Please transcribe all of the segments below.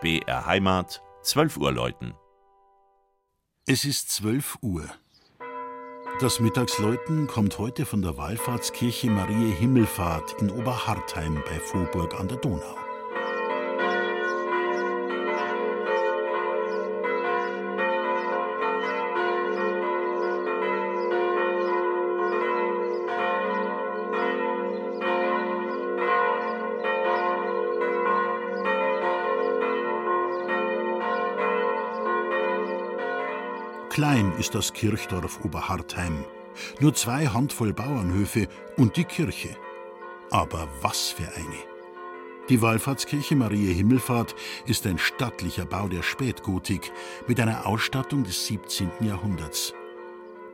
BR Heimat, 12 Uhr läuten. Es ist 12 Uhr. Das Mittagsläuten kommt heute von der Wallfahrtskirche Marie Himmelfahrt in Oberhartheim bei Vohburg an der Donau. Klein ist das Kirchdorf Oberhartheim. Nur zwei Handvoll Bauernhöfe und die Kirche. Aber was für eine! Die Wallfahrtskirche Marie Himmelfahrt ist ein stattlicher Bau der Spätgotik mit einer Ausstattung des 17. Jahrhunderts.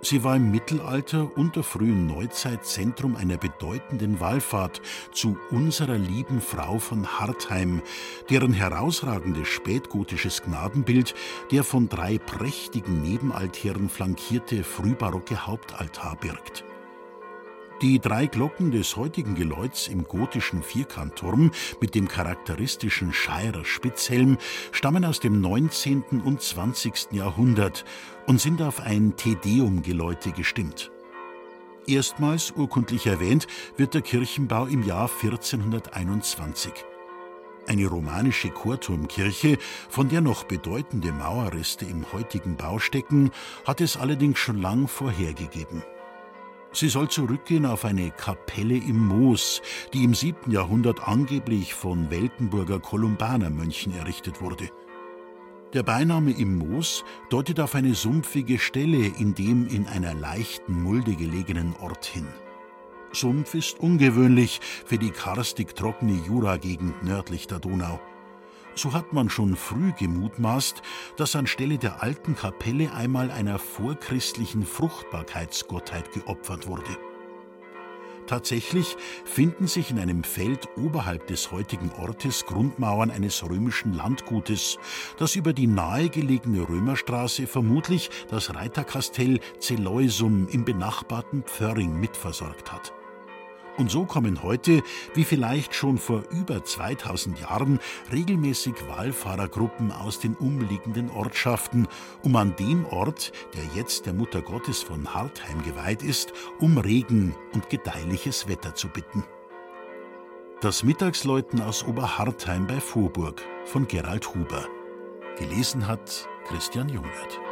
Sie war im Mittelalter und der frühen Neuzeit Zentrum einer bedeutenden Wallfahrt zu unserer lieben Frau von Hartheim, deren herausragendes spätgotisches Gnadenbild der von drei prächtigen Nebenaltären flankierte frühbarocke Hauptaltar birgt. Die drei Glocken des heutigen Geläuts im gotischen Vierkantturm mit dem charakteristischen Scheirer Spitzhelm stammen aus dem 19. und 20. Jahrhundert und sind auf ein Tedeum-Geläute gestimmt. Erstmals urkundlich erwähnt wird der Kirchenbau im Jahr 1421. Eine romanische Chorturmkirche, von der noch bedeutende Mauerreste im heutigen Bau stecken, hat es allerdings schon lang vorhergegeben. Sie soll zurückgehen auf eine Kapelle im Moos, die im 7. Jahrhundert angeblich von Weltenburger Kolumbanermönchen errichtet wurde. Der Beiname im Moos deutet auf eine sumpfige Stelle in dem in einer leichten Mulde gelegenen Ort hin. Sumpf ist ungewöhnlich für die karstig trockene Juragegend nördlich der Donau. So hat man schon früh gemutmaßt, dass anstelle der alten Kapelle einmal einer vorchristlichen Fruchtbarkeitsgottheit geopfert wurde. Tatsächlich finden sich in einem Feld oberhalb des heutigen Ortes Grundmauern eines römischen Landgutes, das über die nahegelegene Römerstraße vermutlich das Reiterkastell Zeleusum im benachbarten Pförring mitversorgt hat. Und so kommen heute, wie vielleicht schon vor über 2000 Jahren, regelmäßig Wallfahrergruppen aus den umliegenden Ortschaften, um an dem Ort, der jetzt der Mutter Gottes von Hartheim geweiht ist, um Regen und gedeihliches Wetter zu bitten. Das Mittagsläuten aus Oberhartheim bei Vorburg von Gerald Huber. Gelesen hat Christian Jungert.